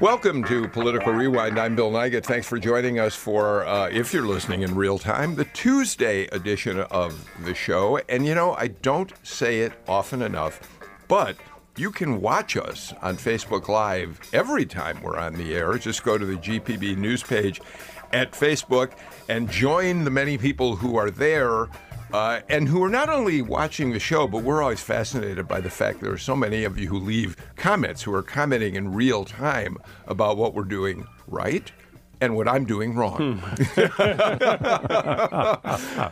Welcome to Political Rewind. I'm Bill Nigut. Thanks for joining us for, uh, if you're listening in real time, the Tuesday edition of the show. And you know, I don't say it often enough, but you can watch us on Facebook Live every time we're on the air. Just go to the GPB news page at Facebook and join the many people who are there uh, and who are not only watching the show, but we're always fascinated by the fact there are so many of you who leave comments, who are commenting in real time about what we're doing right and what I'm doing wrong. Hmm.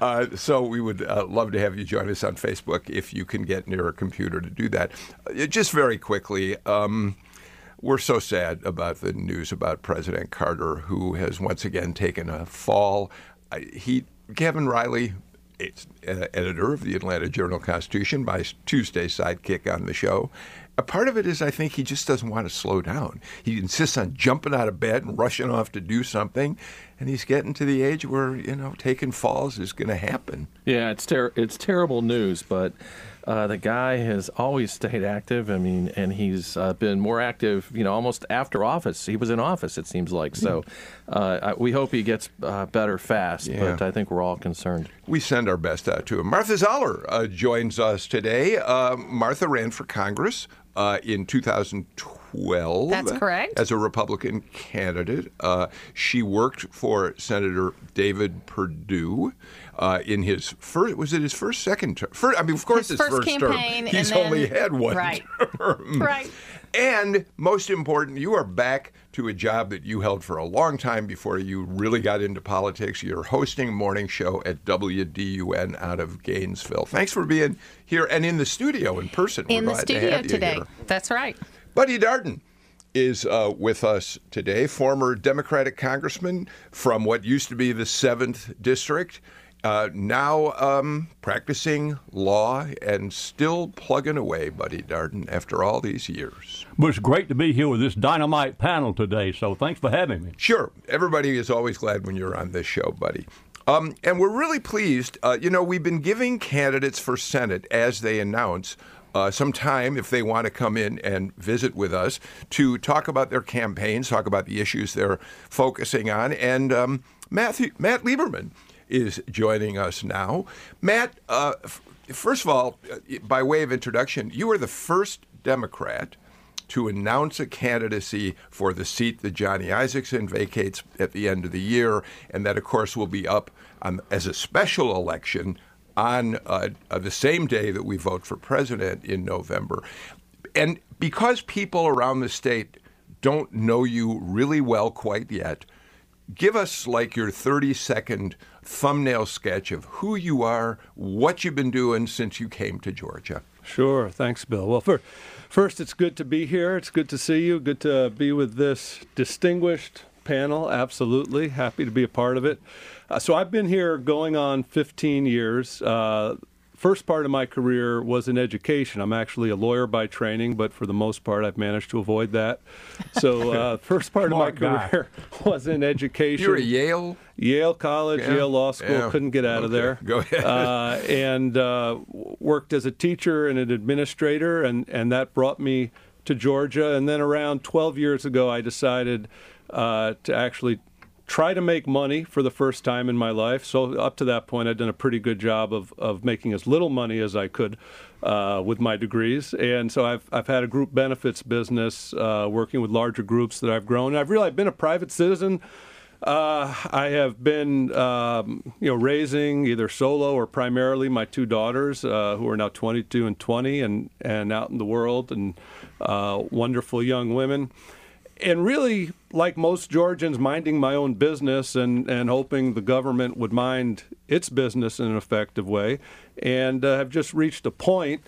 uh, so we would uh, love to have you join us on Facebook if you can get near a computer to do that. Uh, just very quickly. Um, we're so sad about the news about President Carter, who has once again taken a fall. he, Kevin Riley, uh, editor of the Atlanta Journal Constitution, my Tuesday sidekick on the show. A part of it is I think he just doesn't want to slow down. He insists on jumping out of bed and rushing off to do something, and he's getting to the age where you know taking falls is going to happen. Yeah, it's ter- it's terrible news, but uh, the guy has always stayed active. I mean, and he's uh, been more active, you know, almost after office. He was in office, it seems like. So uh, we hope he gets uh, better fast, yeah. but I think we're all concerned. We send our best out to him. Martha Zoller uh, joins us today. Uh, Martha ran for Congress in 2012. That's correct. As a Republican candidate. she worked for Senator David Perdue uh, in his first was it his first second term? First, I mean, of course, his, his first, first campaign, term. He's then, only had one right. term. Right. And most important, you are back to a job that you held for a long time before you really got into politics. You're hosting a morning show at WDUN out of Gainesville. Thanks for being here and in the studio in person. In We're the studio to today. That's right. Buddy Darden is uh, with us today, former Democratic congressman from what used to be the 7th District. Uh, now um, practicing law and still plugging away, Buddy Darden, after all these years. Well, it's great to be here with this dynamite panel today, so thanks for having me. Sure. Everybody is always glad when you're on this show, Buddy. Um, and we're really pleased. Uh, you know, we've been giving candidates for Senate, as they announce, uh, some time if they want to come in and visit with us to talk about their campaigns, talk about the issues they're focusing on. And um, Matthew, Matt Lieberman is joining us now. Matt, uh, f- first of all, uh, by way of introduction, you are the first Democrat to announce a candidacy for the seat that Johnny Isakson vacates at the end of the year, and that, of course, will be up on, as a special election on uh, uh, the same day that we vote for president in November. And because people around the state don't know you really well quite yet, give us like your 30 second thumbnail sketch of who you are, what you've been doing since you came to Georgia. Sure. Thanks, Bill. Well, for, first, it's good to be here. It's good to see you. Good to be with this distinguished panel. Absolutely. Happy to be a part of it. Uh, so, I've been here going on 15 years. Uh, first part of my career was in education. I'm actually a lawyer by training, but for the most part, I've managed to avoid that. So, uh, first part of my career was in education. You're at Yale? Yale College, yeah. Yale Law School. Yeah. Couldn't get out okay. of there. Go ahead. Uh, and uh, worked as a teacher and an administrator, and, and that brought me to Georgia. And then around 12 years ago, I decided uh, to actually try to make money for the first time in my life. So up to that point, I'd done a pretty good job of, of making as little money as I could uh, with my degrees. And so I've, I've had a group benefits business uh, working with larger groups that I've grown. I've really I've been a private citizen. Uh, I have been, um, you know, raising either solo or primarily my two daughters, uh, who are now 22 and 20, and and out in the world, and uh, wonderful young women and really, like most Georgians, minding my own business and, and hoping the government would mind its business in an effective way. And uh, have just reached a point,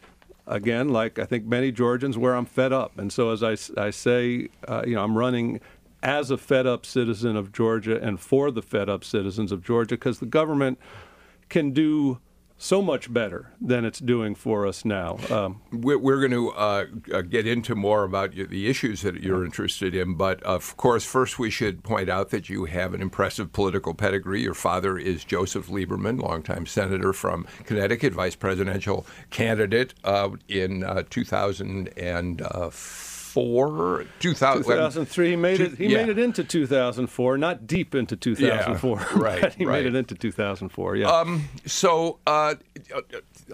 again, like I think many Georgians, where I'm fed up. And so, as I, I say, uh, you know, I'm running as a fed up citizen of Georgia and for the fed up citizens of Georgia because the government can do so much better than it's doing for us now. Um, we're, we're, going to uh, uh, get into more about the issues that you're interested in, but of course, first we should point out that you have an impressive political pedigree. Your father is Joseph Lieberman, longtime senator from Connecticut, vice presidential candidate uh, in uh, 2004 four, 2000, 2003. He made it. He yeah. made it into 2004, not deep into 2004. Yeah, right. he right. made it into 2004. Yeah. Um, so, uh,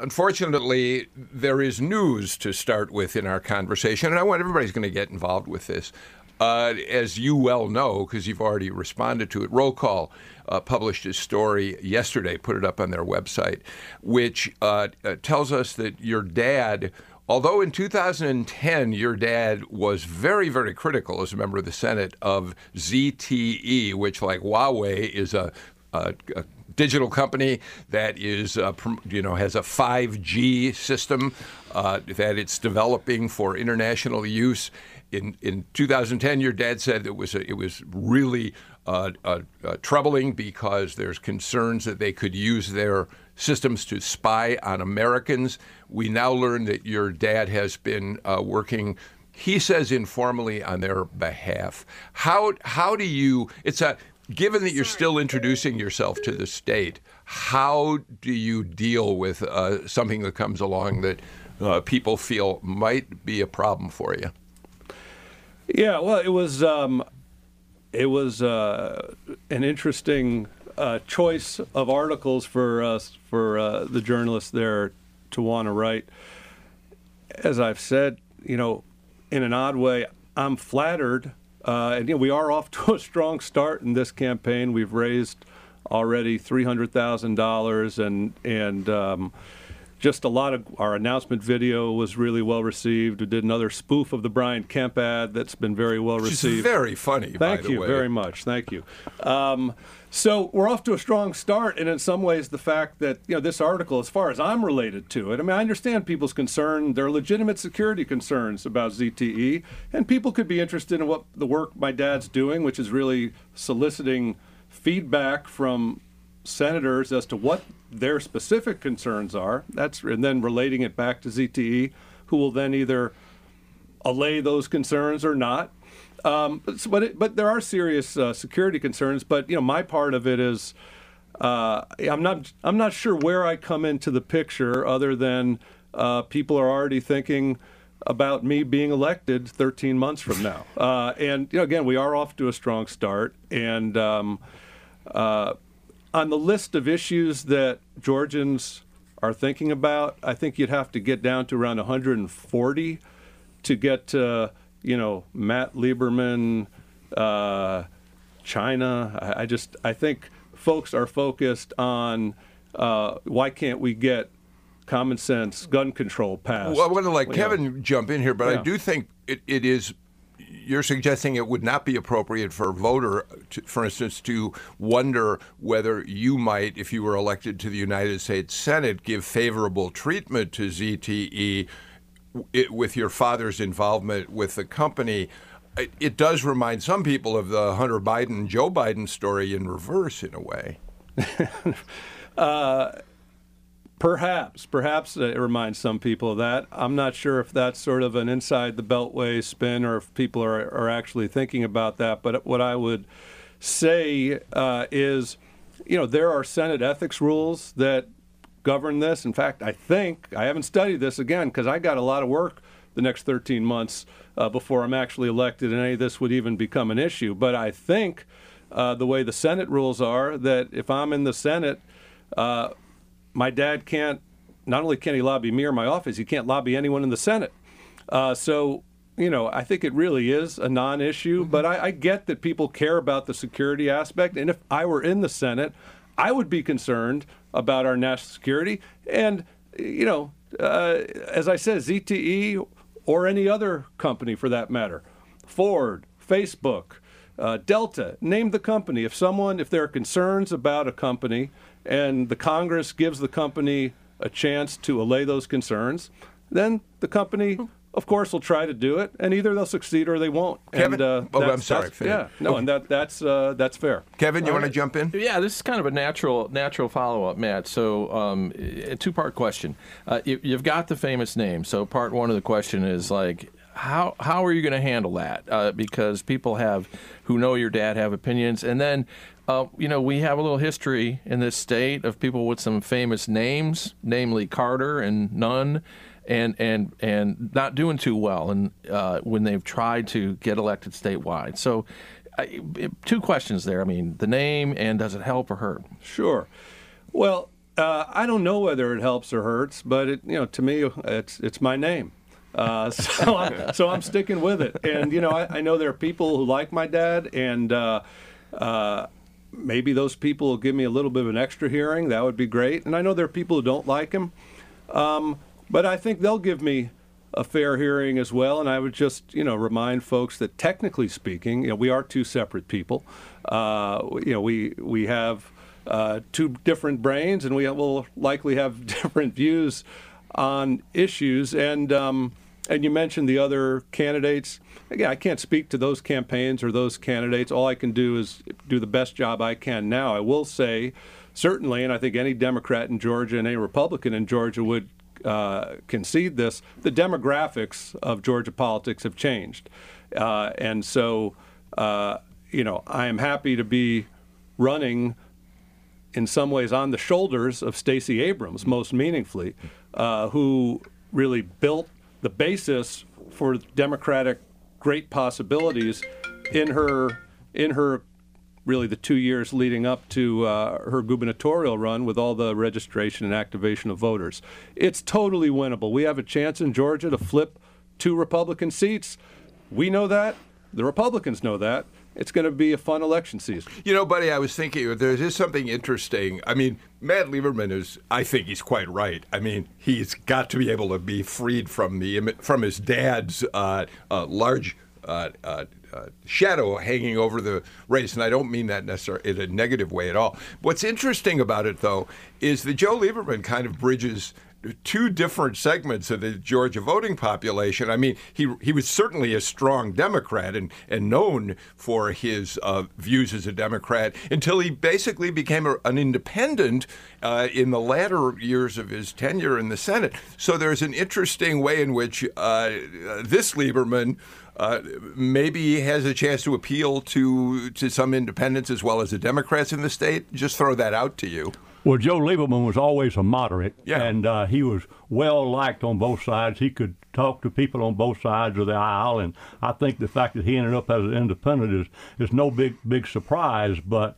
unfortunately, there is news to start with in our conversation, and I want everybody's going to get involved with this. Uh, as you well know, because you've already responded to it, Roll Call uh, published a story yesterday, put it up on their website, which uh, uh tells us that your dad Although in 2010, your dad was very, very critical as a member of the Senate of ZTE, which, like Huawei, is a, a, a digital company that is, uh, you know, has a 5G system uh, that it's developing for international use. In in 2010, your dad said it was a, it was really uh, uh, uh, troubling because there's concerns that they could use their systems to spy on Americans. We now learn that your dad has been uh, working. He says informally on their behalf. How how do you? It's a given that you're still introducing yourself to the state. How do you deal with uh, something that comes along that uh, people feel might be a problem for you? Yeah, well, it was. Um, it was uh, an interesting uh, choice of articles for us for uh, the journalists there to want to write. As I've said, you know, in an odd way, I'm flattered, uh, and you know, we are off to a strong start in this campaign. We've raised already three hundred thousand dollars, and and um, just a lot of our announcement video was really well received. We did another spoof of the Brian Kemp ad that's been very well received. She's very funny. Thank you way. very much. Thank you. Um, so we're off to a strong start, and in some ways, the fact that you know this article, as far as I'm related to it, I mean, I understand people's concern. There are legitimate security concerns about ZTE, and people could be interested in what the work my dad's doing, which is really soliciting feedback from senators as to what their specific concerns are. That's and then relating it back to ZTE, who will then either allay those concerns or not. Um, but but, it, but, there are serious uh, security concerns. But you know, my part of it is uh, I'm not I'm not sure where I come into the picture, other than uh, people are already thinking about me being elected 13 months from now. Uh, and you know, again, we are off to a strong start, and um, uh, on the list of issues that Georgians are thinking about, I think you'd have to get down to around 140 to get to, you know, Matt Lieberman, uh, China. I, I, just, I think folks are focused on uh, why can't we get common sense gun control passed? Well, I want to let Kevin jump in here, but yeah. I do think it, it is you're suggesting it would not be appropriate for a voter, to, for instance, to wonder whether you might, if you were elected to the United States Senate, give favorable treatment to ZTE it, with your father's involvement with the company. It, it does remind some people of the Hunter Biden, Joe Biden story in reverse, in a way. uh, Perhaps, perhaps it reminds some people of that. I'm not sure if that's sort of an inside the beltway spin or if people are, are actually thinking about that. But what I would say uh, is, you know, there are Senate ethics rules that govern this. In fact, I think I haven't studied this again because I got a lot of work the next 13 months uh, before I'm actually elected, and any of this would even become an issue. But I think uh, the way the Senate rules are that if I'm in the Senate, uh, my dad can't. Not only can't he lobby me or my office, he can't lobby anyone in the Senate. Uh, so you know, I think it really is a non-issue. Mm-hmm. But I, I, get that people care about the security aspect, and if I were in the Senate, I would be concerned about our national security. And you know, uh, as I said, ZTE or any other company for that matter, Ford, Facebook, uh, Delta, name the company. If someone, if there are concerns about a company and the Congress gives the company a chance to allay those concerns, then the company of course, will try to do it, and either they'll succeed or they won't. Kevin? And, uh, Oh, I'm that's- sorry, that's- Yeah, no, and that that's uh, that's fair. Kevin, you want to jump in? Yeah, this is kind of a natural natural follow up, Matt. So, um, a two part question. Uh, you, you've got the famous name. So, part one of the question is like, how how are you going to handle that? Uh, because people have who know your dad have opinions, and then. Uh, you know, we have a little history in this state of people with some famous names, namely Carter and Nunn, and and and not doing too well, and uh, when they've tried to get elected statewide. So, I, two questions there. I mean, the name and does it help or hurt? Sure. Well, uh, I don't know whether it helps or hurts, but it, you know, to me, it's it's my name. Uh, so, I'm, so I'm sticking with it. And you know, I, I know there are people who like my dad, and uh, uh, maybe those people will give me a little bit of an extra hearing. That would be great. And I know there are people who don't like him, um, but I think they'll give me a fair hearing as well. And I would just, you know, remind folks that technically speaking, you know, we are two separate people. Uh, you know, we we have uh, two different brains, and we will likely have different views on issues. And um, and you mentioned the other candidates. Again, I can't speak to those campaigns or those candidates. All I can do is do the best job I can now. I will say, certainly, and I think any Democrat in Georgia and any Republican in Georgia would uh, concede this, the demographics of Georgia politics have changed. Uh, and so, uh, you know, I am happy to be running in some ways on the shoulders of Stacey Abrams, most meaningfully, uh, who really built the basis for Democratic great possibilities in her in her really the two years leading up to uh, her gubernatorial run with all the registration and activation of voters. It's totally winnable. We have a chance in Georgia to flip two Republican seats. We know that. The Republicans know that. It's going to be a fun election season. You know, buddy, I was thinking there is something interesting. I mean, Matt Lieberman is. I think he's quite right. I mean, he's got to be able to be freed from the from his dad's uh, uh, large. Uh, uh, uh, shadow hanging over the race, and I don't mean that necessarily in a negative way at all. What's interesting about it, though, is that Joe Lieberman kind of bridges two different segments of the Georgia voting population. I mean, he he was certainly a strong Democrat and, and known for his uh, views as a Democrat until he basically became a, an independent uh, in the latter years of his tenure in the Senate. So there's an interesting way in which uh, this Lieberman. Uh, maybe has a chance to appeal to to some independents as well as the Democrats in the state. Just throw that out to you. Well, Joe Lieberman was always a moderate, Yeah. and uh, he was well liked on both sides. He could talk to people on both sides of the aisle, and I think the fact that he ended up as an independent is is no big big surprise. But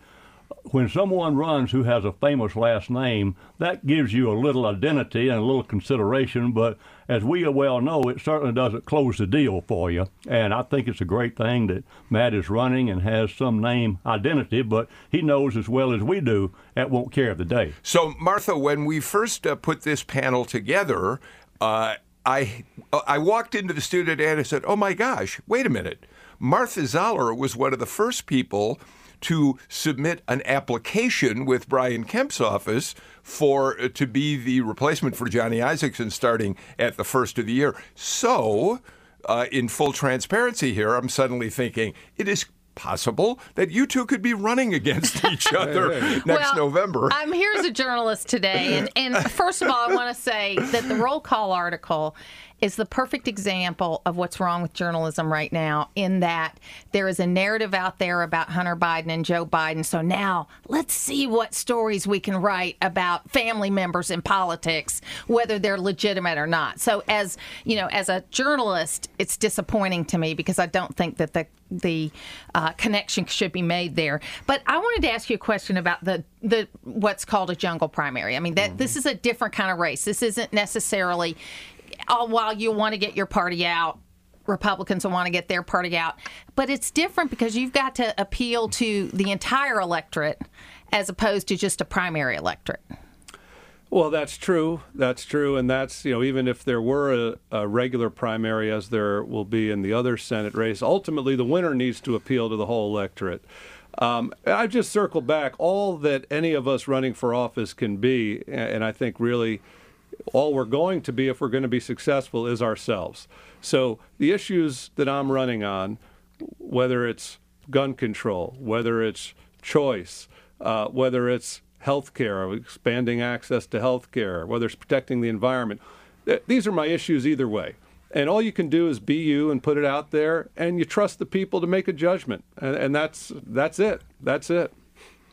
when someone runs who has a famous last name, that gives you a little identity and a little consideration. But as we well know, it certainly doesn't close the deal for you. And I think it's a great thing that Matt is running and has some name identity, but he knows as well as we do that won't carry the day. So, Martha, when we first uh, put this panel together, uh, I I walked into the studio and I said, "Oh my gosh, wait a minute! Martha Zoller was one of the first people." To submit an application with Brian Kemp's office for uh, to be the replacement for Johnny Isakson starting at the first of the year. So, uh, in full transparency here, I'm suddenly thinking it is possible that you two could be running against each other next well, November. I'm here as a journalist today, and, and first of all, I want to say that the roll call article is the perfect example of what's wrong with journalism right now. In that there is a narrative out there about Hunter Biden and Joe Biden. So now let's see what stories we can write about family members in politics, whether they're legitimate or not. So as you know, as a journalist, it's disappointing to me because I don't think that the the uh, connection should be made there. But I wanted to ask you a question about the the what's called a jungle primary. I mean that this is a different kind of race. This isn't necessarily uh, while you want to get your party out. Republicans will want to get their party out, but it's different because you've got to appeal to the entire electorate as opposed to just a primary electorate. Well, that's true. That's true, and that's you know even if there were a, a, regular primary, as there will be in the other Senate race, ultimately the winner needs to appeal to the whole electorate. Um, I just circle back all that any of us running for office can be, and I think really all we're going to be if we're going to be successful is ourselves. So the issues that I'm running on, whether it's gun control, whether it's choice, uh, whether it's health care, expanding access to health care, whether it's protecting the environment, th- these are my issues either way. And all you can do is be you and put it out there, and you trust the people to make a judgment, and, and that's that's it. That's it.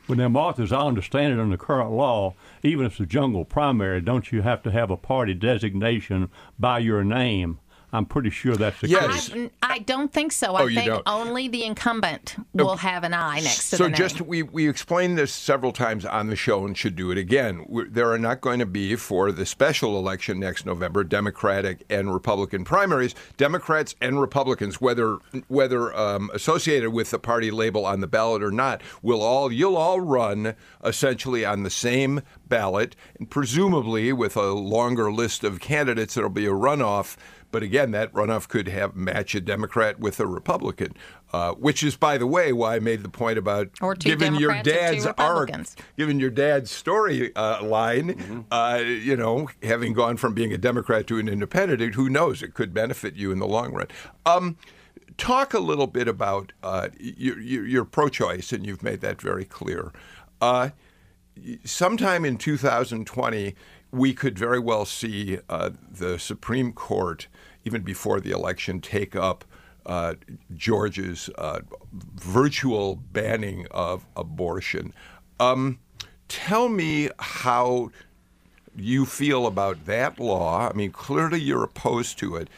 Well, now, Martha, as I understand it under current law, even if it's a jungle primary, don't you have to have a party designation by your name? I'm pretty sure that's the Yes. case. I, I don't think so. Oh, I you think don't? only the incumbent will have an I next to so the name. just we we explained this several times on the show and should do it again. We're, there are not going to be for the special election next November Democratic and Republican primaries. Democrats and Republicans, whether whether um, associated with the party label on the ballot or not, will all you'll all run essentially on the same ballot, and presumably with a longer list of candidates. There'll be a runoff. But again, that runoff could have match a Democrat with a Republican, uh, which is, by the way, why I made the point about Or two given your Democrats or two dad's arc, given your dad's story uh, line, Mm-hmm. uh, you know, having gone from being a Democrat to an independent, who knows? It could benefit you in the long run. Um, talk a little bit about uh, your, your, your pro-choice, and you've made that very clear. Uh, sometime in 2020, we could very well see uh, the Supreme Court, even before the election, take up uh, Georgia's uh, virtual banning of abortion. Um, tell me how you feel about that law. I mean, clearly you're opposed to it,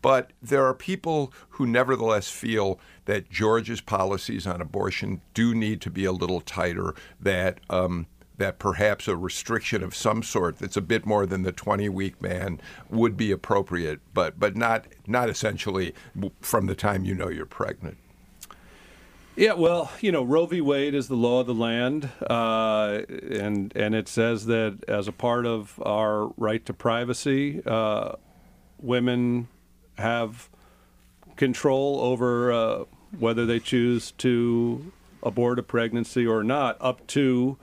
but there are people who nevertheless feel that Georgia's policies on abortion do need to be a little tighter. That um, that perhaps a restriction of some sort that's a bit more than the 20-week ban would be appropriate, but but not not essentially from the time you know you're pregnant. Yeah, well, you know, Roe v. Wade is the law of the land, uh, and and it says that as a part of our right to privacy, uh, women have control over uh, whether they choose to abort a pregnancy or not, up to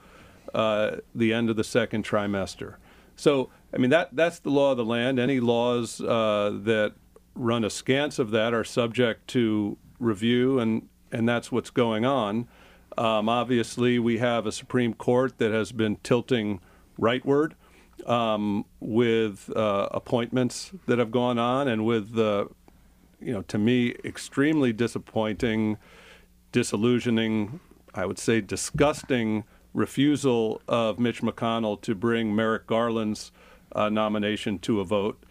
uh, the end of the second trimester. So, I mean, that that's the law of the land. Any laws uh, that run askance of that are subject to review, and and that's what's going on. Um, obviously, we have a Supreme Court that has been tilting rightward um, with uh, appointments that have gone on, and with the, you know, to me, extremely disappointing, disillusioning, I would say disgusting refusal of Mitch McConnell to bring Merrick Garland's uh, nomination to a vote.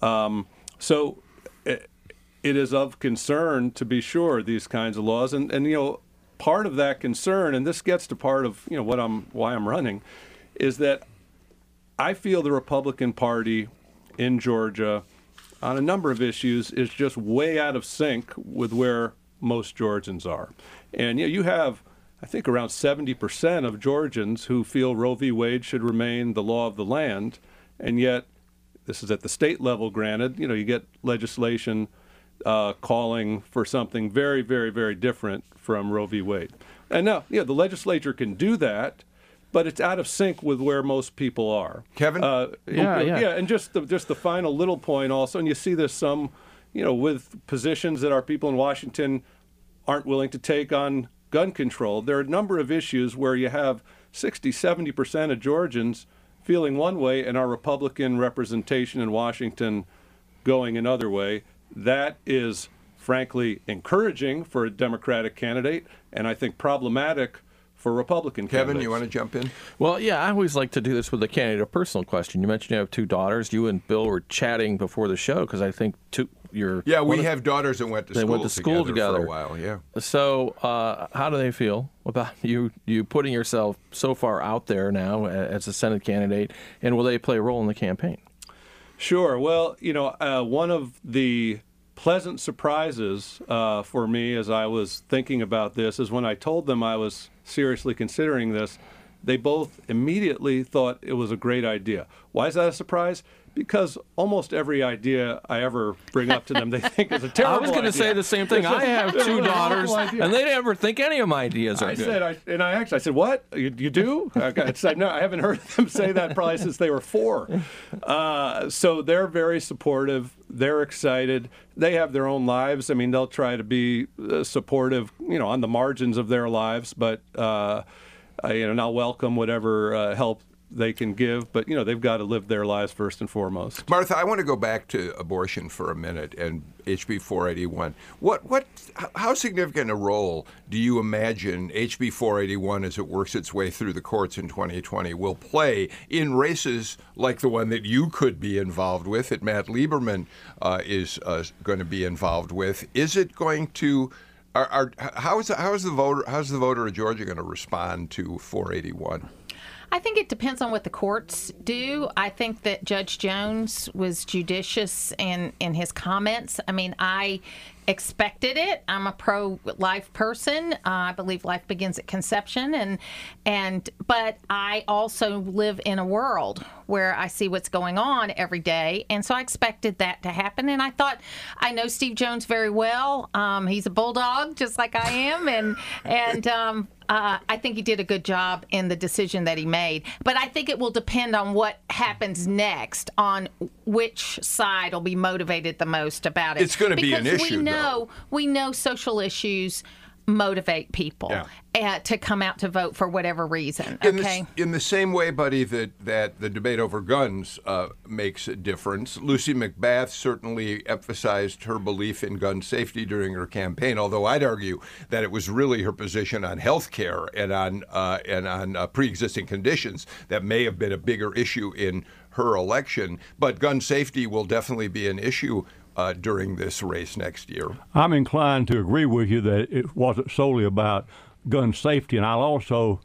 Um, so it, it is of concern, to be sure, these kinds of laws, and and you know, part of that concern, and this gets to part of you know what I'm why I'm running, is that I feel the Republican Party in Georgia on a number of issues is just way out of sync with where most Georgians are. And you know, you have I think around 70% of Georgians who feel Roe v. Wade should remain the law of the land, and yet this is at the state level granted, you know, you get legislation uh, calling for something very, very, very different from Roe v. Wade. And now, yeah, the legislature can do that, but it's out of sync with where most people are. Kevin? Uh, Yeah, yeah. yeah, and just the, just the final little point also, and you see this some, you know, with positions that our people in Washington aren't willing to take on gun control. There are a number of issues where you have 60, 70% of Georgians feeling one way and our Republican representation in Washington going another way. That is frankly encouraging for a Democratic candidate and I think problematic for Republican Kevin, candidates. you want to jump in? Well, yeah, I always like to do this with a candidate. A personal question. You mentioned you have two daughters. You and Bill were chatting before the show because I think two. Your Yeah, we have daughters that went to They school went to school for together. a while. Yeah. So, uh, how do they feel about you? You putting yourself so far out there now as a Senate candidate, and will they play a role in the campaign? Sure. Well, you know, uh, one of the pleasant surprises uh, for me as I was thinking about this is when I told them I was seriously considering this, they both immediately thought it was a great idea. Why is that a surprise? Because almost every idea I ever bring up to them, they think is a terrible. I was going to say the same thing. I have two daughters, and they never think any of my ideas are I good. said, I, and I actually, I said, what? You, you do? I said, no, I haven't heard them say that probably since they were four. Uh, so they're very supportive. They're excited. They have their own lives. I mean, they'll try to be uh, supportive, you know, on the margins of their lives, but, uh, I, you know, and I'll welcome whatever uh, help they can give. But, you know, they've got to live their lives first and foremost. Martha, I want to go back to abortion for a minute and HB 481. What, what, how significant a role do you imagine HB 481, as it works its way through the courts in 2020, will play in races like the one that you could be involved with, that Matt Lieberman uh, is uh, going to be involved with? Is it going to are, are, how is the, how is the voter how's the voter of Georgia going to respond to 481? I think it depends on what the courts do. I think that Judge Jones was judicious in in his comments. I mean, I expected it. I'm a pro-life person. Uh, I believe life begins at conception, and and but I also live in a world where I see what's going on every day, and so I expected that to happen. And I thought I know Steve Jones very well. Um, he's a bulldog, just like I am, and and um, uh, I think he did a good job in the decision that he made. But I think it will depend on what happens next, on which side will be motivated the most about it. It's gonna be an Because issue, We though. we know social issues motivate people Yeah. uh, to come out to vote for whatever reason. In, Okay. the, in the same way, buddy, that, that the debate over guns uh, makes a difference, Lucy McBath certainly emphasized her belief in gun safety during her campaign. Although I'd argue that it was really her position on health care and on uh, and on uh, pre-existing conditions that may have been a bigger issue in her election. But gun safety will definitely be an issue uh, during this race next year. I'm inclined to agree with you that it wasn't solely about gun safety, and I'll also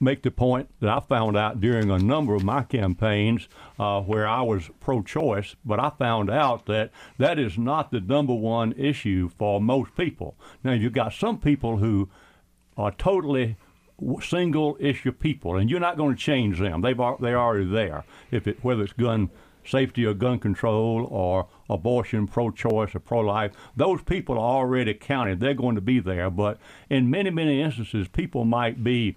make the point that I found out during a number of my campaigns uh, where I was pro-choice, but I found out that that is not the number one issue for most people. Now you've got some people who are totally single issue people, and you're not going to change them. They've they're already there. If it whether it's gun safety or gun control or abortion, pro-choice or pro-life, those people are already counted. They're going to be there. But in many many instances, people might be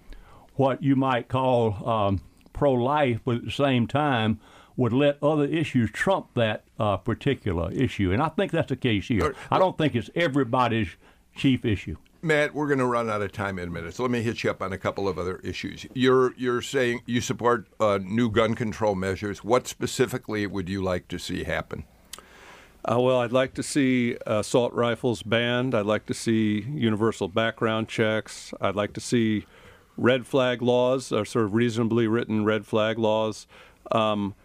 what you might call um, pro-life, but at the same time would let other issues trump that uh, particular issue. And I think that's the case here. I don't think it's everybody's chief issue. Matt, we're going to run out of time in a minute, so let me hit you up on a couple of other issues. You're you're saying you support uh, new gun control measures. What specifically would you like to see happen? Uh, well, I'd like to see assault rifles banned. I'd like to see universal background checks. I'd like to see red flag laws, or sort of reasonably written red flag laws. Um,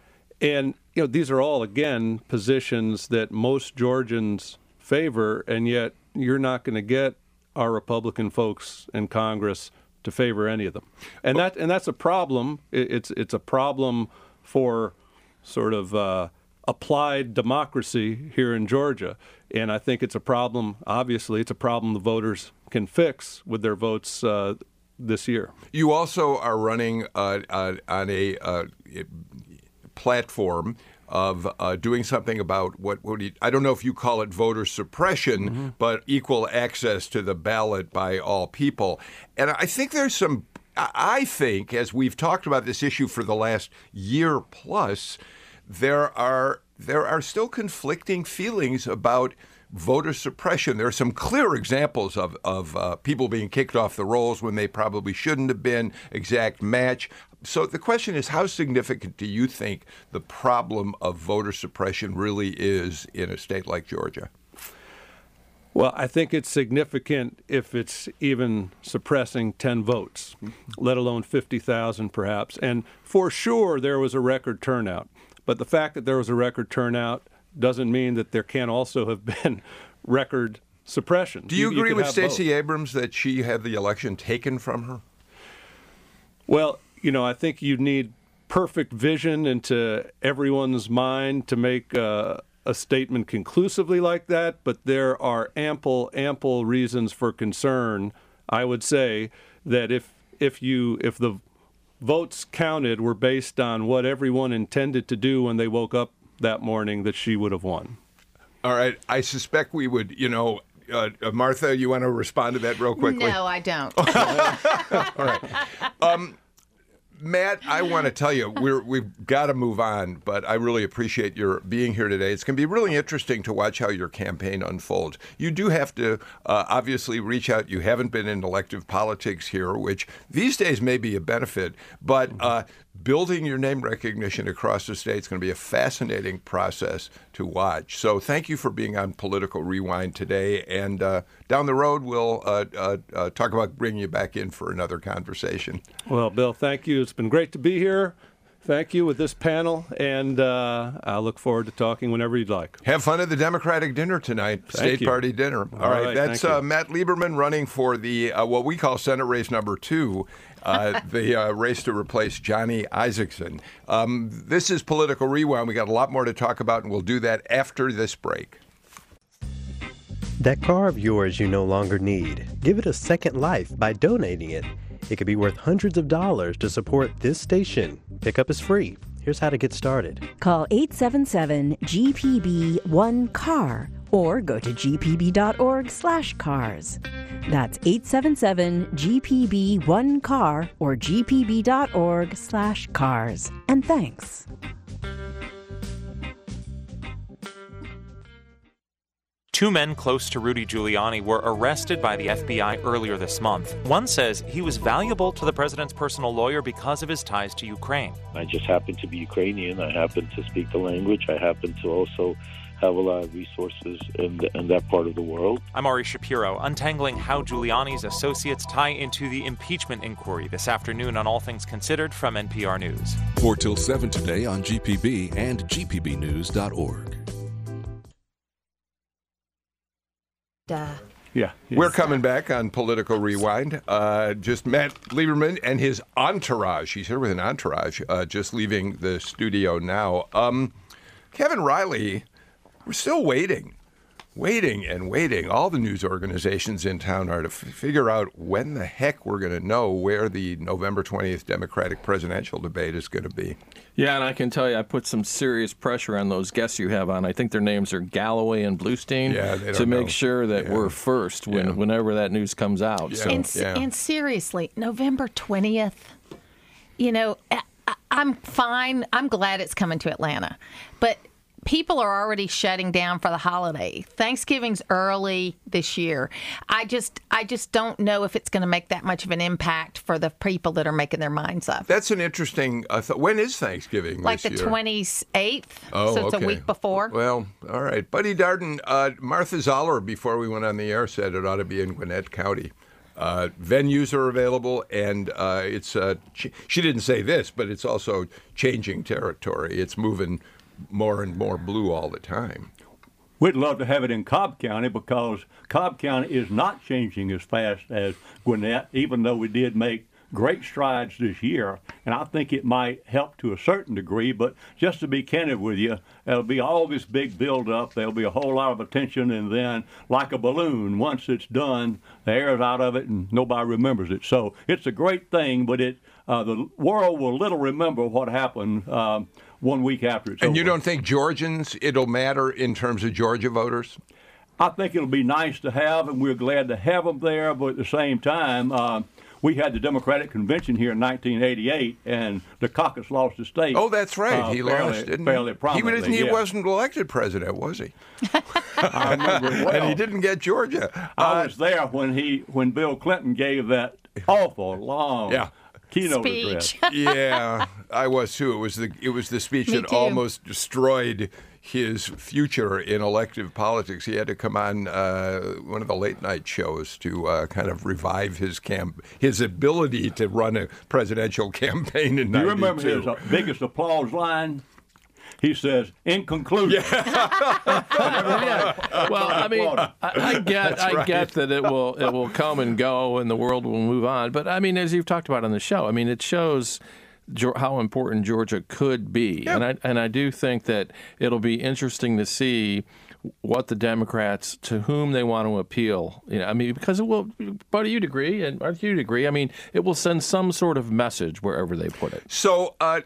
and you know, these are all again positions that most Georgians favor, and yet you're not going to get our Republican folks in Congress to favor any of them. And that and that's a problem. It's it's a problem for sort of uh, applied democracy here in Georgia. And I think it's a problem, obviously, it's a problem the voters can fix with their votes uh, this year. You also are running uh, uh, on a uh, platform of uh, doing something about what, what do you, I don't know if you call it voter suppression, but equal access to the ballot by all people. And I think there's some, I I think, as we've talked about this issue for the last year plus, there are there are still conflicting feelings about voter suppression. There are some clear examples of, of uh, people being kicked off the rolls when they probably shouldn't have been, exact match. So the question is how significant do you think the problem of voter suppression really is in a state like Georgia? Well, I think it's significant if it's even suppressing 10 votes, let alone 50,000 perhaps. And for sure, there was a record turnout. But the fact that there was a record turnout doesn't mean that there can't also have been record suppression. Do you, agree could with Stacey both. Abrams that she had the election taken from her? Well, you know, I think you need perfect vision into everyone's mind to make uh, a statement conclusively like that, but there are ample, ample reasons for concern. I would say that if if you if the votes counted were based on what everyone intended to do when they woke up that morning that she would have won. All right. I suspect we would, you know, uh, uh, Martha, you want to respond to that real quickly? No, I don't. Matt, I want to tell you, we're, we've got to move on, but I really appreciate your being here today. It's going to be really interesting to watch how your campaign unfolds. You do have to uh, obviously reach out. You haven't been in elective politics here, which these days may be a benefit, but uh, building your name recognition across the state is going to be a fascinating process to watch. So thank you for being on Political Rewind today. And uh, down the road, we'll uh, uh, uh, talk about bringing you back in for another conversation. Well, Bill, thank you. It's been great to be here. Thank you with this panel, and uh, I look forward to talking whenever you'd like. Have fun at the Democratic dinner tonight, state you. party dinner. All All right, right, that's thank you. uh, Matt Lieberman running for the uh, what we call Senate race number two, uh, the uh, race to replace Johnny Isakson. Um, this is Political Rewind. We got a lot more to talk about, and we'll do that after this break. That car of yours you no longer need. Give it a second life by donating it. It could be worth hundreds of dollars to support this station. Pickup is free. Here's how to get started. Call 877 GPB 1 CAR or go to gpb.org slash cars. That's 877 GPB 1 CAR or gpb.org slash cars. And thanks. Two men close to Rudy Giuliani were arrested by the FBI earlier this month. One says he was valuable to the president's personal lawyer because of his ties to Ukraine. I just happen to be Ukrainian. I happen to speak the language. I happen to also have a lot of resources in, the, in that part of the world. I'm Ari Shapiro, untangling how Giuliani's associates tie into the impeachment inquiry this afternoon on All Things Considered from NPR News. 4 till 7 today on GPB and gpbnews.org. Duh. Yeah. We're coming back on Political Rewind. Uh, just Matt Lieberman and his entourage. He's here with an entourage, uh, just leaving the studio now. Um, Kevin Riley, we're still waiting, waiting and waiting. All the news organizations in town are to f- figure out when the heck we're going to know where the November 20th Democratic presidential debate is going to be. Yeah, and I can tell you, I put some serious pressure on those guests you have on. I think their names are Galloway and Bluestein Yeah, they to don't make know. sure that Yeah. we're first when Yeah. whenever that news comes out. Yeah. So And, yeah. and seriously, November 20th, you know, I, I- I'm fine. I'm glad it's coming to Atlanta. People are already shutting down for the holiday. Thanksgiving's early this year. I just I just don't know if it's going to make that much of an impact for the people that are making their minds up. That's an interesting. Uh, th- when is Thanksgiving? Like the year? 28th, Oh, so it's okay. a week before. Well, all right. Buddy Darden, uh, Martha Zoller, before we went on the air, said it ought to be in Gwinnett County. Uh, venues are available, and uh, it's. Uh, ch- she didn't say this, but it's also changing territory. It's moving more and more blue all the time. We'd love to have it in Cobb County because Cobb County is not changing as fast as Gwinnett, even though we did make great strides this year. And I think it might help to a certain degree. But just to be candid with you, there'll be all this big buildup. There'll be a whole lot of attention. And then, like a balloon, once it's done, the air's out of it and nobody remembers it. So it's a great thing, but it uh, the world will little remember what happened um, one week after it's And over. you don't think Georgians, it'll matter in terms of Georgia voters? I think it'll be nice to have, and we're glad to have them there. But at the same time, uh, we had the Democratic convention here in 1988, and Dukakis lost the state. Oh, that's right. uh, he fairly, lost, didn't fairly he? He, wasn't, he yeah. wasn't elected president, was he? I remember well. And he didn't get Georgia. I Uh, was there when he when Bill Clinton gave that awful long Yeah. Keynote Speech. address. yeah, I was too. It was the it was the speech Me that too. almost destroyed his future in elective politics. He had to come on uh, one of the late night shows to uh, kind of revive his camp his ability to run a presidential campaign in Do you remember his uh, biggest applause line? He says, "In conclusion." well, I mean, I, I get, I get that it will, it will come and go, and the world will move on. But I mean, as you've talked about on the show, I mean, it shows how important Georgia could be, and I and I do think that it'll be interesting to see what the Democrats to whom they want to appeal. You know, I mean, because it will. Buddy, you'd agree, and Mark, you'd agree. I mean, it will send some sort of message wherever they put it. So, uh,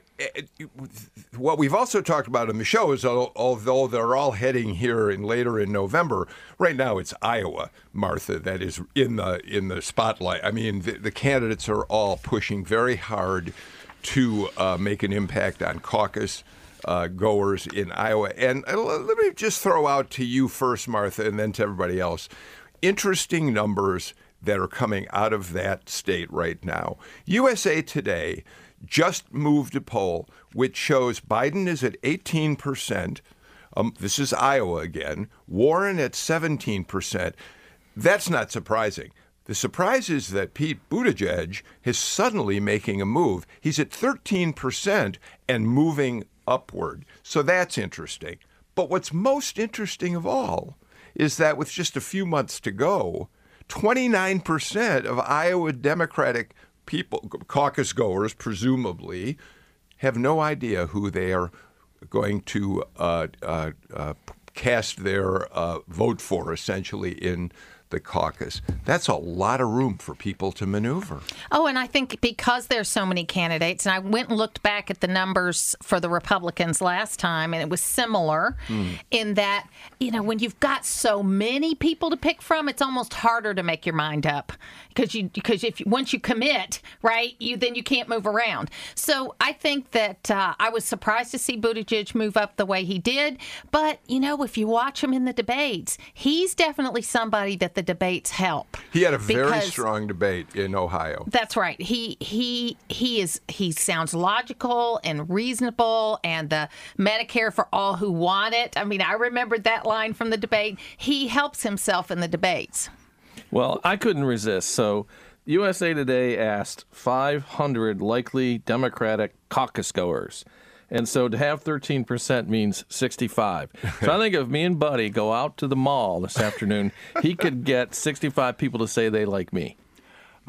what we've also talked about in the show is, although they're all heading here in later in November, right now it's Iowa, Martha, that is in the in the spotlight. I mean, the, the candidates are all pushing very hard to uh, make an impact on caucus. Uh, goers in Iowa. And uh, let me just throw out to you first, Martha, and then to everybody else. Interesting numbers that are coming out of that state right now. USA Today just moved a poll which shows Biden is at 18%. Um, this is Iowa again. Warren at 17%. That's not surprising. The surprise is that Pete Buttigieg is suddenly making a move. He's at 13% and moving upward. So that's interesting. But what's most interesting of all is that with just a few months to go, 29% of Iowa Democratic people, caucus goers, presumably, have no idea who they are going to uh, uh, uh, cast their uh, vote for, essentially, in the caucus. That's a lot of room for people to maneuver. Oh, and I think because there's so many candidates, and I went and looked back at the numbers for the Republicans last time, and it was similar in that, you know, when you've got so many people to pick from, it's almost harder to make your mind up because you because if you, once you commit, right, you then you can't move around. So I think that uh, I was surprised to see Buttigieg move up the way he did, but you know, if you watch him in the debates, he's definitely somebody that the debates help. He had a very strong debate in Ohio. that's right. He he he is he sounds logical and reasonable and the Medicare for all who want it. I mean, I remembered that line from the debate. He helps himself in the debates. Well, I couldn't resist. So, USA Today asked 500 likely Democratic caucus goers. And so to have 13% means 65. So I think if me and Buddy go out to the mall this afternoon, he could get 65 people to say they like me.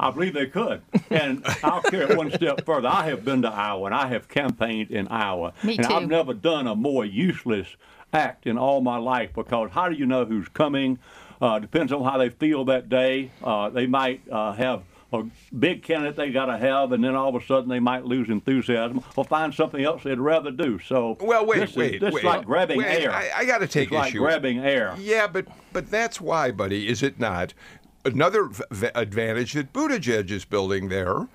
I believe they could. And I'll carry it one step further. I have been to Iowa and I have campaigned in Iowa. Me and too. I've never done a more useless act in all my life because how do you know who's coming? Uh, depends on how they feel that day. Uh, they might uh, have a big candidate they got to have, and then all of a sudden they might lose enthusiasm or find something else they'd rather do. So, Well, wait, this is, this wait. is like grabbing Wait, air. I, I got to take it's like grabbing air. Yeah, but but that's why, buddy, is it not? Another v- advantage that Buttigieg is building there,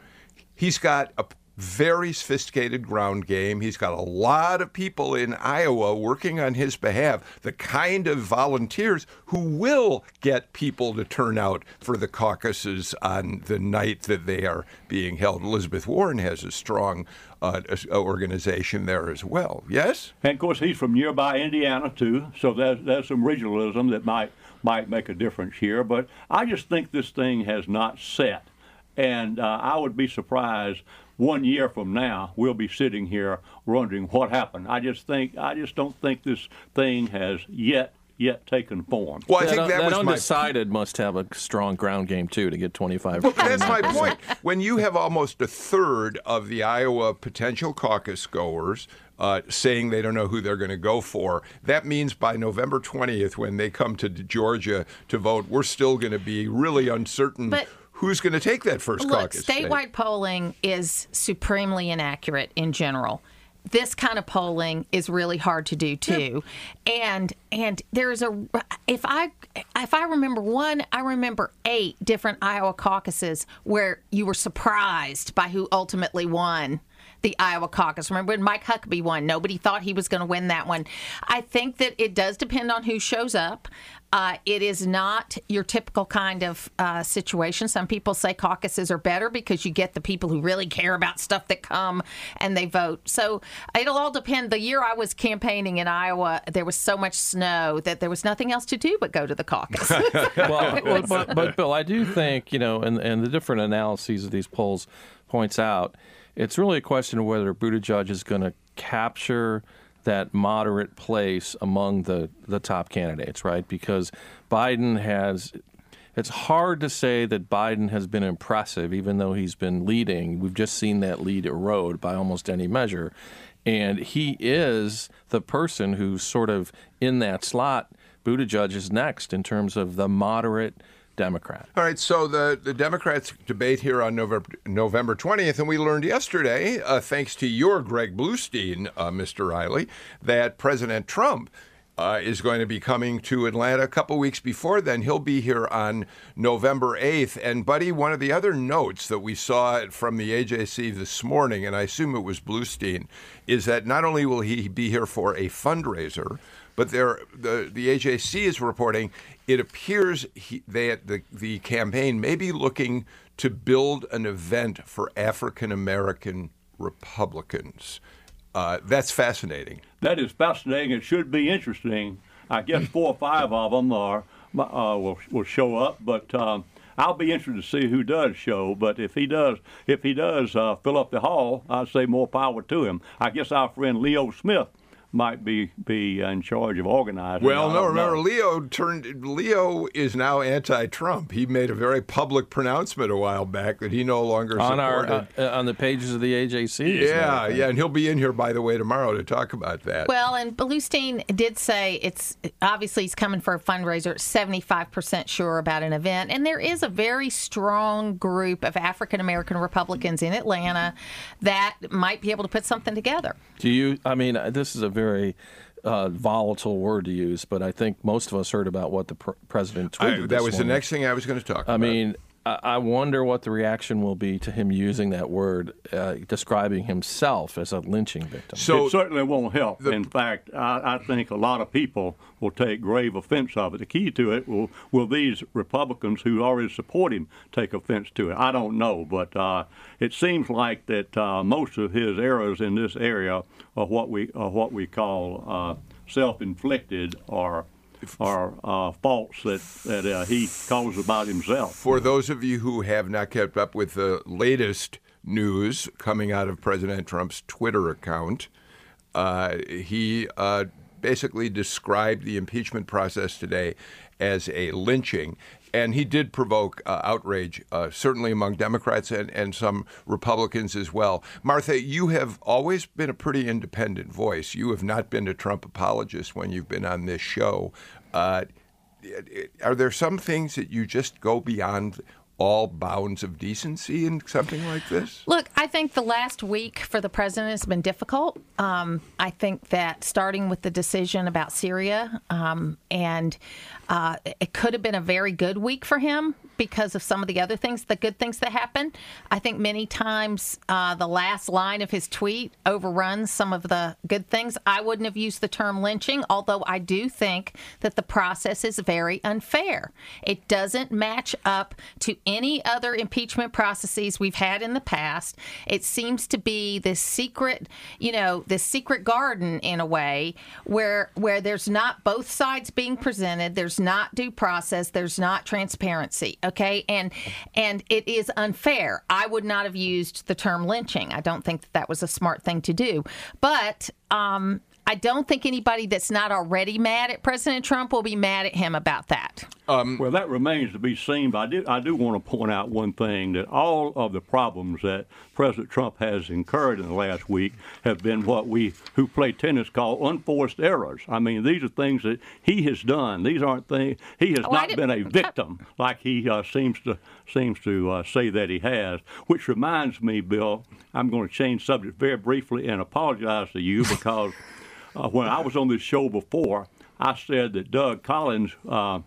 he's got a very sophisticated ground game. He's got a lot of people in Iowa working on his behalf, the kind of volunteers who will get people to turn out for the caucuses on the night that they are being held. Elizabeth Warren has a strong uh, organization there as well. Yes? And of course, he's from nearby Indiana too, so there's there's some regionalism that might might make a difference here. But I just think this thing has not set, and uh, I would be surprised one year from now we'll be sitting here wondering what happened. I just think I just don't think this thing has yet yet taken form. Well, I that, think that, was my undecided must have a strong ground game, too, to get 25 But that's my point. When you have almost a third of the Iowa potential caucus goers uh, saying they don't know who they're going to go for, that means by November 20th, when they come to Georgia to vote, we're still going to be really uncertain But- who's going to take that first Look, caucus. state. statewide polling is supremely inaccurate in general. This kind of polling is really hard to do too, and and there's a if I if I remember one, I remember eight different Iowa caucuses where you were surprised by who ultimately won the Iowa caucus. Remember when Mike Huckabee won? Nobody thought he was going to win that one. I think that it does depend on who shows up. Uh, it is not your typical kind of uh, situation. Some people say caucuses are better because you get the people who really care about stuff that come and they vote. So it'll all depend. The year I was campaigning in Iowa, there was so much snow that there was nothing else to do but go to the caucus. well, well, but, but Bill, I do think you know, and and the different analyses of these polls points out, it's really a question of whether Buttigieg is going to capture that moderate place among the the top candidates, right? Because Biden has. it's hard to say that Biden has been impressive, even though he's been leading. We've just seen that lead erode by almost any measure. And he is the person who's sort of in that slot. Buttigieg is next in terms of the moderate Democrat. All right, so the, the Democrats debate here on November, November 20th, and we learned yesterday, uh, thanks to your Greg Bluestein, uh, Mr. Riley, that President Trump uh, is going to be coming to Atlanta a couple weeks before then. He'll be here on November 8th. And, Buddy, one of the other notes that we saw from the AJC this morning, and I assume it was Bluestein, is that not only will he be here for a fundraiser, but there, the, the AJC is reporting it appears he, that the, the campaign may be looking to build an event for African American Republicans. Uh, that's fascinating. That is fascinating. It should be interesting. I guess four or five of them are uh, will will show up, but um, I'll be interested to see who does show. But if he does, if he does uh, fill up the hall, I'd say more power to him. I guess our friend Leo Smith might be be in charge of organizing. Well, no, remember know. Leo turned Leo is now anti-Trump. He made a very public pronouncement a while back that he no longer on our supported. uh, on the pages of the AJC. as a matter yeah, yeah, and he'll be in here by the way tomorrow to talk about that. Well, and Bluestein did say it's obviously he's coming for a fundraiser, 75% sure about an event. And there is a very strong group of African American Republicans in Atlanta that might be able to put something together. Do you? I mean, uh, this is a very uh, volatile word to use, but I think most of us heard about what the pr- president I- tweeted. that this was the next thing I was going to talk I about. mean, I I wonder what the reaction will be to him using that word, uh, describing himself as a lynching victim. so it certainly won't help. In fact, I, I think a lot of people will take grave offense of it. The key to it will will these Republicans who already support him take offense to it. I don't know, but uh, it seems like that uh, most of his errors in this area are what we are what we call uh, self-inflicted or or uh, faults that that uh, he caused about himself. for those of you who have not kept up with the latest news coming out of President Trump's Twitter account, uh, he uh, basically described the impeachment process today as a lynching. And he did provoke uh, outrage, uh, certainly among Democrats and, and some Republicans as well. Martha, you have always been a pretty independent voice. You have not been a Trump apologist when you've been on this show. Uh, are there some things that you just go beyond all bounds of decency in something like this? Look, I think the last week for the president has been difficult. Um, I think that starting with the decision about Syria, um, and uh, it could have been a very good week for him because of some of the other things, the good things that happen. I think many times uh, the last line of his tweet overruns some of the good things. I wouldn't have used the term lynching, although I do think that the process is very unfair. It doesn't match up to any other impeachment processes we've had in the past. It seems to be this secret, you know, this secret garden in a way where where there's not both sides being presented, there's not due process, there's not transparency, okay? And and it is unfair. I would not have used the term lynching. I don't think that that was a smart thing to do. But um I don't think anybody that's not already mad at President Trump will be mad at him about that. Well, that remains to be seen. But I do, I do want to point out one thing that all of the problems that President Trump has incurred in the last week have been what we who play tennis call unforced errors. I mean, these are things that he has done. These aren't things he has Oh, not didn't- been a victim like he uh, seems to seems to uh, say that he has. Which reminds me, Bill, I'm going to change subject very briefly and apologize to you because uh, when I was on this show before, I said that Doug Collins uh,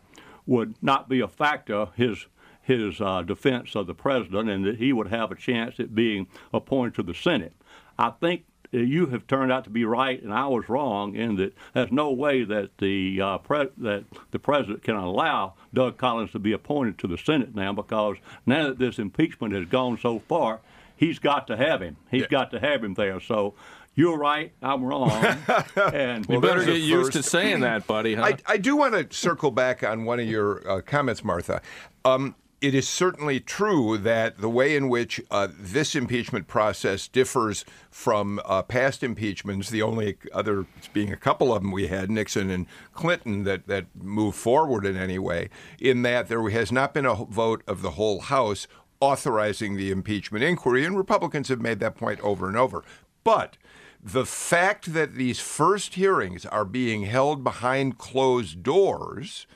would not be a factor his his uh, defense of the president, and that he would have a chance at being appointed to the Senate. I think you have turned out to be right, and I was wrong in that there's no way that the uh, pre- that the president can allow Doug Collins to be appointed to the Senate now because now that this impeachment has gone so far, he's got to have him. He's got to have him there. So. You're right. I'm wrong. and You better get used to saying that, buddy. Huh? I, I do want to circle back on one of your uh, comments, Martha. Um, it is certainly true that the way in which uh, this impeachment process differs from uh, past impeachments, the only other being a couple of them we had, Nixon and Clinton, that, that moved forward in any way, in that there has not been a vote of the whole House authorizing the impeachment inquiry, and Republicans have made that point over and over. But the fact that these first hearings are being held behind closed doors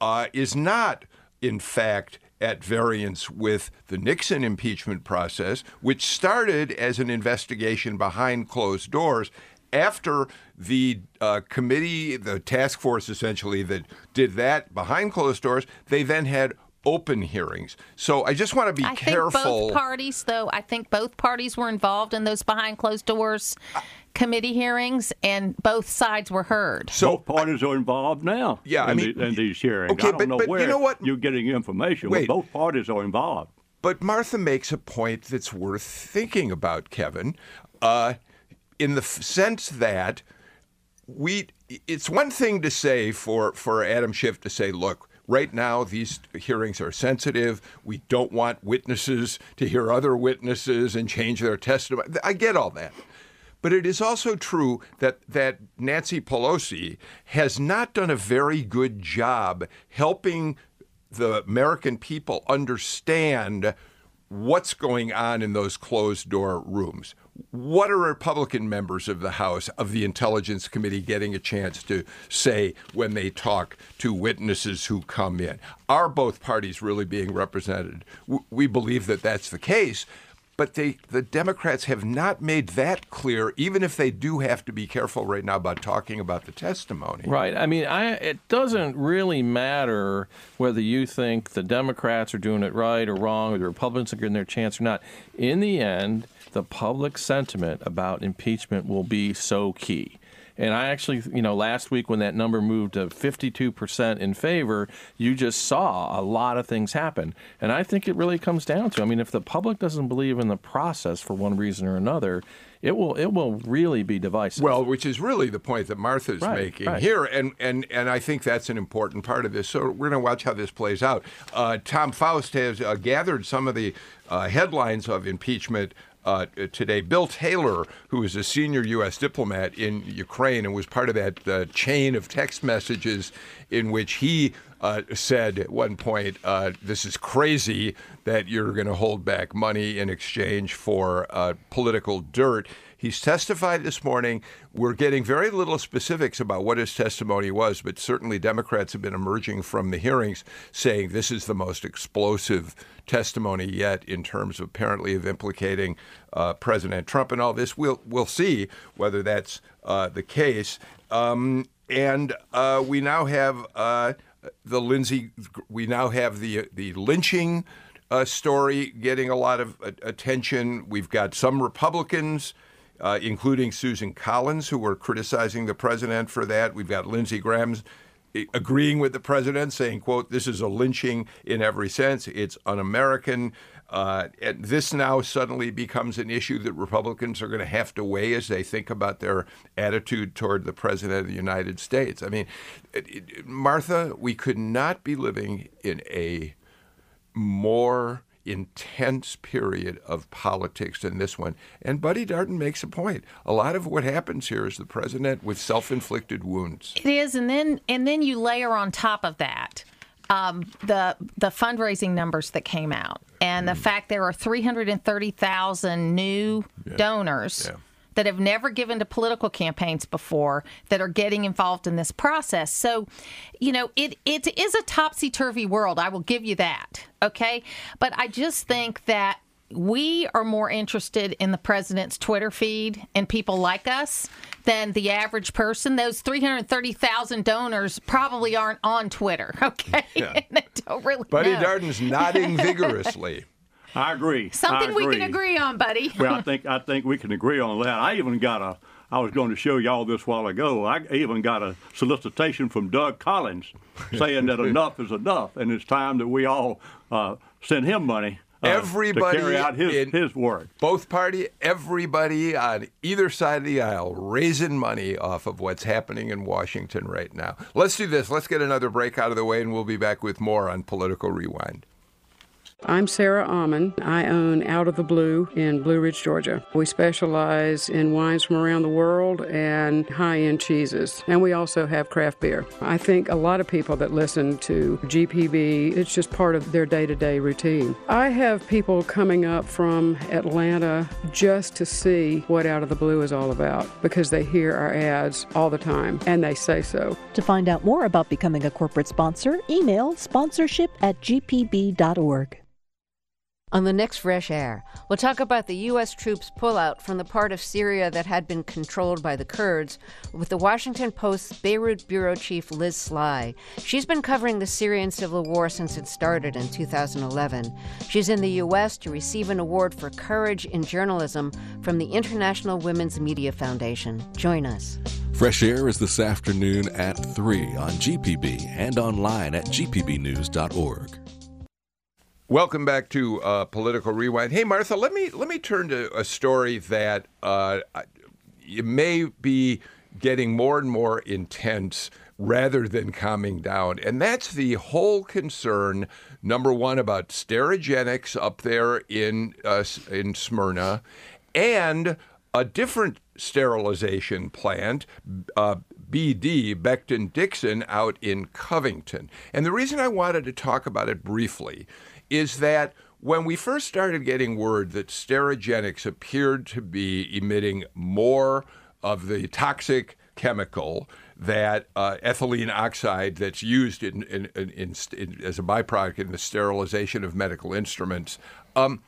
uh, is not, in fact, at variance with the Nixon impeachment process, which started as an investigation behind closed doors after the uh, committee, the task force essentially that did that behind closed doors, they then had open hearings. So I just want to be I careful. think both parties, though, I think both parties were involved in those behind closed doors committee hearings, and both sides were heard. So Both parties are involved now. Yeah, I in, mean- the, in these hearings. Okay, I don't but- know but you where know what? you're getting information. Wait. But both parties are involved. But Martha makes a point that's worth thinking about, Kevin, uh, in the f- sense that we. It's one thing to say for for Adam Schiff to say, look. Right now, these hearings are sensitive. We don't want witnesses to hear other witnesses and change their testimony. I get all that. But it is also true that, that Nancy Pelosi has not done a very good job helping the American people understand what's going on in those closed door rooms. What are Republican members of the House of the Intelligence Committee getting a chance to say when they talk to witnesses who come in? Are both parties really being represented? We believe that that's the case. But they, the Democrats have not made that clear, even if they do have to be careful right now about talking about the testimony. Right. I mean, I, it doesn't really matter whether you think the Democrats are doing it right or wrong, or the Republicans are getting their chance or not. In the end, the public sentiment about impeachment will be so key. And I actually, you know, last week when that number moved to 52% in favor, you just saw a lot of things happen. And I think it really comes down to, I mean, if the public doesn't believe in the process for one reason or another, it will it will really be divisive. Well, which is really the point that Martha's Right, making right. here, and, and and I think that's an important part of this. So we're going to watch how this plays out. Uh, Tom Faust has uh, gathered some of the uh, headlines of impeachment. Uh, today, Bill Taylor, who is a senior U.S. diplomat in Ukraine and was part of that uh, chain of text messages in which he uh, said at one point, uh, "This is crazy that you're going to hold back money in exchange for uh, political dirt." He's testified this morning. We're getting very little specifics about what his testimony was, but certainly Democrats have been emerging from the hearings saying this is the most explosive testimony yet in terms of apparently of implicating uh, President Trump and all this. We'll we'll see whether that's uh, the case. Um, and uh, we now have the Lindsey. We now have the the lynching uh, story getting a lot of attention. We've got some Republicans, uh, including Susan Collins, who were criticizing the president for that. We've got Lindsey Graham's eh, agreeing with the president, saying, "quote This is a lynching in every sense. It's un-American." Uh, and this now suddenly becomes an issue that Republicans are going to have to weigh as they think about their attitude toward the president of the United States. I mean, it- it- Martha, we could not be living in a more intense period of politics than this one. And Buddy Darden makes a point. A lot of what happens here is the president with self-inflicted wounds. It is, and then and then you layer on top of that um, the the fundraising numbers that came out, and the fact there are three hundred and thirty thousand new donors. Yeah. That have never given to political campaigns before that are getting involved in this process. So, you know, it it is a topsy turvy world. I will give you that. Okay. But I just think that we are more interested in the president's Twitter feed and people like us than the average person. Those 330,000 donors probably aren't on Twitter, okay? and they don't really Buddy know. Darden's nodding vigorously. I agree. Something I we can agree on, buddy. well, I think I think we can agree on that. I even got a. I was going to show y'all this while ago. I even got a solicitation from Doug Collins saying that enough is enough, and it's time that we all uh, send him money Uh, everybody to carry out his in- his work. Both party, everybody on either side of the aisle raising money off of what's happening in Washington right now. Let's do this. Let's get another break out of the way, and we'll be back with more on Political Rewind. I'm Sarah Almond. I own Out of the Blue in Blue Ridge, Georgia. We specialize in wines from around the world and high end cheeses. And we also have craft beer. I think a lot of people that listen to GPB, it's just part of their day to day routine. I have people coming up from Atlanta just to see what Out of the Blue is all about because they hear our ads all the time and they say so. To find out more about becoming a corporate sponsor, email sponsorship at gpb.org. On the next Fresh Air, we'll talk about the U.S. troops' pullout from the part of Syria that had been controlled by the Kurds with the Washington Post's Beirut bureau chief Liz Sly. She's been covering the Syrian civil war since it started in 2011. She's in the U.S. to receive an award for courage in journalism from the International Women's Media Foundation. Join us. Fresh Air is this afternoon at 3 on GPB and online at gpbnews.org. Welcome back to uh, Political Rewind. Hey, Martha, let me let me turn to a story that uh, may be getting more and more intense rather than calming down, and that's the whole concern. Number one about Sterigenics up there in uh, in Smyrna, and a different sterilization plant, uh, BD, Becton Dixon, out in Covington. And the reason I wanted to talk about it briefly is that when we first started getting word that Sterigenics appeared to be emitting more of the toxic chemical that uh, ethylene oxide that's used in, in, in, in, as a byproduct in the sterilization of medical instruments, um,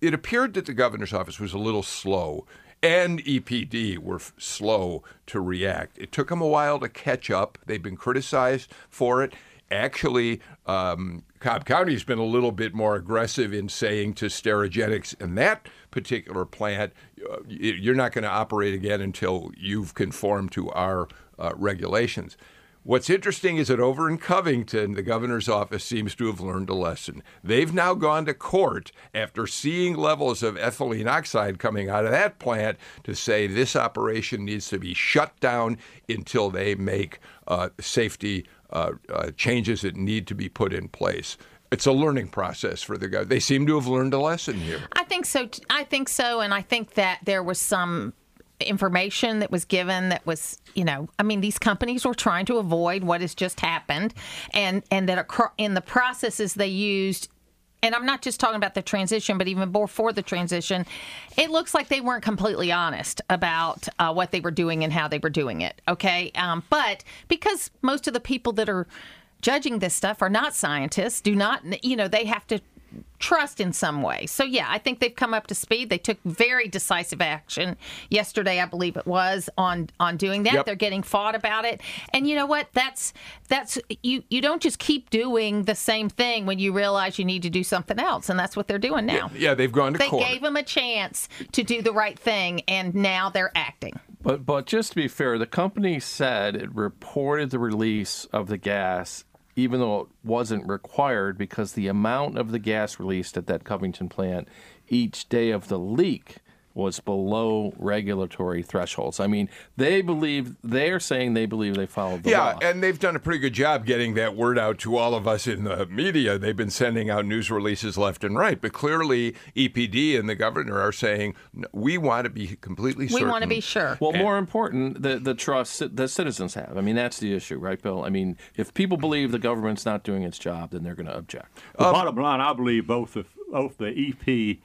it appeared that the governor's office was a little slow and EPD were f- slow to react. It took them a while to catch up. They've been criticized for it. Actually, um, Cobb County's been a little bit more aggressive in saying to Sterigenics in that particular plant, uh, you're not going to operate again until you've conformed to our uh, regulations. What's interesting is that over in Covington, the governor's office seems to have learned a lesson. They've now gone to court after seeing levels of ethylene oxide coming out of that plant to say this operation needs to be shut down until they make uh, safety uh, uh, changes that need to be put in place. It's a learning process for the guy. They seem to have learned a lesson here. I think so. I think so, and I think that there was some information that was given that was you know i mean these companies were trying to avoid what has just happened and and that in the processes they used and I'm not just talking about the transition, but even before the transition, it looks like they weren't completely honest about uh, what they were doing and how they were doing it. Okay. Um, but because most of the people that are judging this stuff are not scientists, do not, you know, they have to trust in some way. So yeah, I think they've come up to speed. They took very decisive action yesterday, I believe it was, on on doing that. Yep. They're getting fought about it. And you know what? That's that's you you don't just keep doing the same thing when you realize you need to do something else, and that's what they're doing now. Yeah, yeah they've gone to they court. They gave them a chance to do the right thing, and now they're acting. But but just to be fair, the company said it reported the release of the gas even though it wasn't required because the amount of the gas released at that Covington plant each day of the leak was below regulatory thresholds. I mean, they believe they're saying they believe they followed the yeah, law. Yeah, and they've done a pretty good job getting that word out to all of us in the media. They've been sending out news releases left and right, but clearly EPD and the governor are saying we want to be completely certain. We want to be sure. Well, and, more important, the the trust that citizens have. I mean, that's the issue, right, Bill? I mean, if people believe the government's not doing its job, then they're going to object. The um, bottom line, I believe both the both the EPA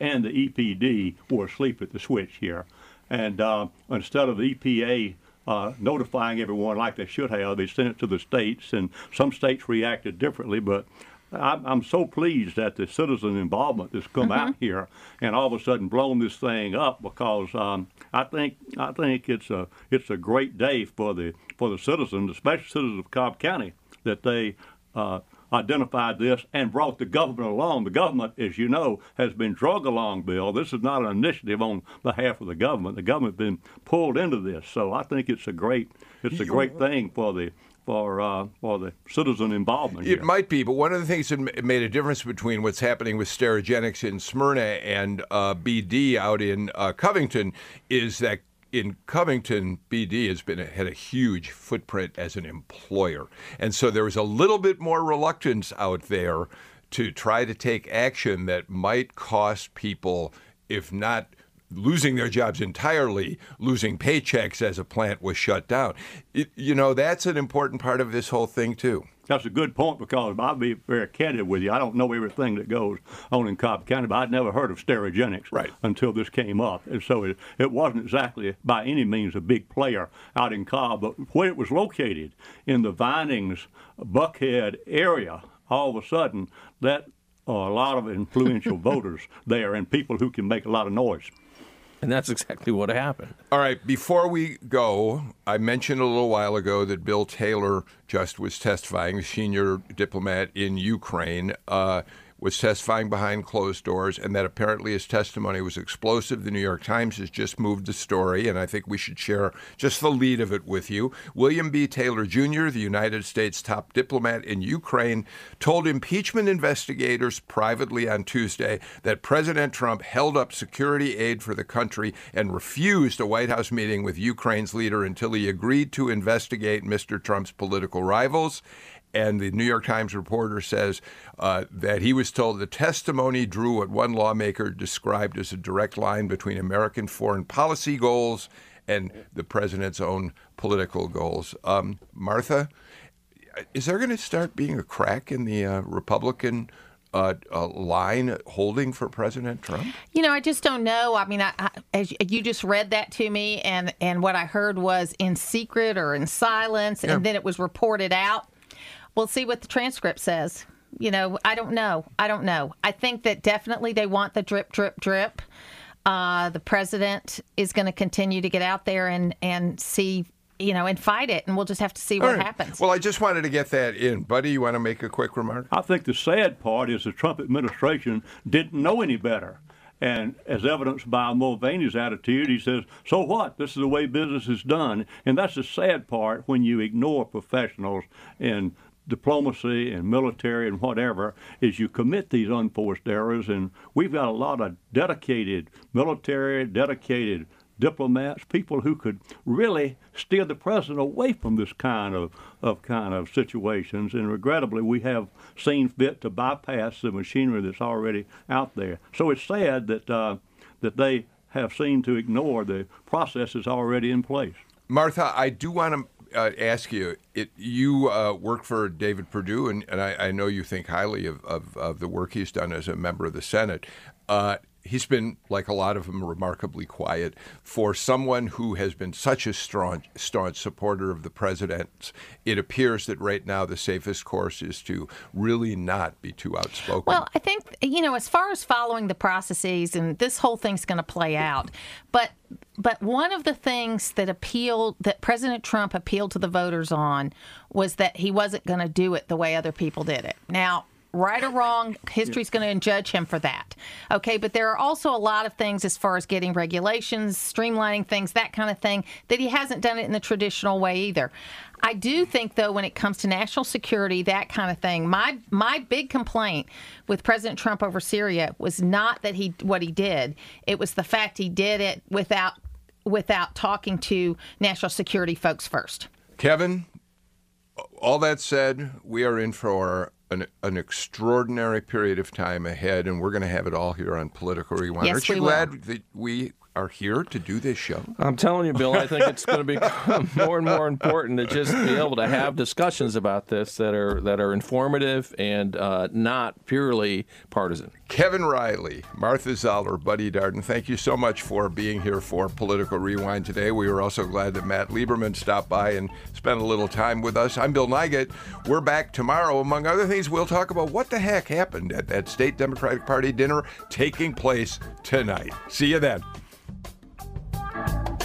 and the EPD were asleep at the switch here. And uh, instead of the EPA uh, notifying everyone like they should have, they sent it to the states, and some states reacted differently. But I'm, so pleased that the citizen involvement has come mm-hmm. out here and all of a sudden blown this thing up because um, I think I think it's a it's a great day for the for the citizens, especially citizens of Cobb County, that they uh, identified this and brought the government along. The government, as you know, has been drug along, Bill. This is not an initiative on behalf of the government. The government's been pulled into this. So I think it's a great it's a great thing for the for uh, for the citizen involvement. It might be, but one of the things that made a difference between what's happening with Sterigenics in Smyrna and uh, BD out in uh, Covington is that in Covington, BD has been had a huge footprint as an employer, and so there was a little bit more reluctance out there to try to take action that might cost people, if not losing their jobs entirely, losing paychecks as a plant was shut down. It, you know, that's an important part of this whole thing, too. That's a good point because I'll be very candid with you. I don't know everything that goes on in Cobb County, but I'd never heard of Sterigenics right. until this came up. And so it, it wasn't exactly by any means a big player out in Cobb, but where it was located in the Vinings, Buckhead area, all of a sudden that uh, a lot of influential voters there and people who can make a lot of noise. And that's exactly what happened. All right, before we go, I mentioned a little while ago that Bill Taylor just was testifying, senior diplomat in Ukraine. Uh, was testifying behind closed doors, and that apparently his testimony was explosive. The New York Times has just moved the story, and I think we should share just the lead of it with you. William B. Taylor Jr., the United States top diplomat in Ukraine, told impeachment investigators privately on Tuesday that President Trump held up security aid for the country and refused a White House meeting with Ukraine's leader until he agreed to investigate Mr. Trump's political rivals and the New York Times reporter says uh, that he was told the testimony drew what one lawmaker described as a direct line between American foreign policy goals and the president's own political goals. Um, Martha, is there going to start being a crack in the uh, Republican? Uh, line holding for President Trump? You know, I just don't know. I mean, I, I, as you just read that to me, and and what I heard was in secret or in silence, and then it was reported out. We'll see what the transcript says. You know, I don't know. I don't know. I think that definitely they want the drip, drip, drip. Uh, the president is going to continue to get out there and, and see you know, and fight it, and we'll just have to see what right. happens. Well, I just wanted to get that in. Buddy, you want to make a quick remark? I think the sad part is the Trump administration didn't know any better. And as evidenced by Mulvaney's attitude, he says, So what? This is the way business is done. And that's the sad part when you ignore professionals in diplomacy and military and whatever is you commit these unforced errors. And we've got a lot of dedicated military dedicated diplomats people who could really steer the president away from this kind of, of kind of situations. And regrettably we have seen fit to bypass the machinery that's already out there. So it's sad that uh, that they have seemed to ignore the processes already in place. Martha, I do want to uh, ask you: it, You uh, work for David Perdue, and, and I, I, know you think highly of, of, of, the work he's done as a member of the Senate. He's been, like a lot of them, remarkably quiet. For someone who has been such a strong, staunch supporter of the president, it appears that right now the safest course is to really not be too outspoken. Well, I think, you know, as far as following the processes, and this whole thing's going to play out, but but one of the things that appealed that President Trump appealed to the voters on was that he wasn't going to do it the way other people did it. Now, right or wrong, history's going to judge him for that. Okay, but there are also a lot of things as far as getting regulations, streamlining things, that kind of thing, that he hasn't done it in the traditional way either. I do think, though, when it comes to national security, that kind of thing, my my big complaint with President Trump over Syria was not that he what he did; it was the fact he did it without without talking to national security folks first. Kevin, all that said, we are in for an, an, extraordinary period of time ahead, and we're going to have it all here on Political Rewind. Yes, Aren't you glad will. that we are here to do this show? I'm telling you, Bill, I think it's going to become more and more important to just be able to have discussions about this that are that are informative and uh, not purely partisan. Kevin Riley, Martha Zoller, Buddy Darden, thank you so much for being here for Political Rewind today. We were also glad that Matt Lieberman stopped by and spent a little time with us. I'm Bill Nigut. We're back tomorrow. Among other things, we'll talk about what the heck happened at that state Democratic Party dinner taking place tonight. See you then thank you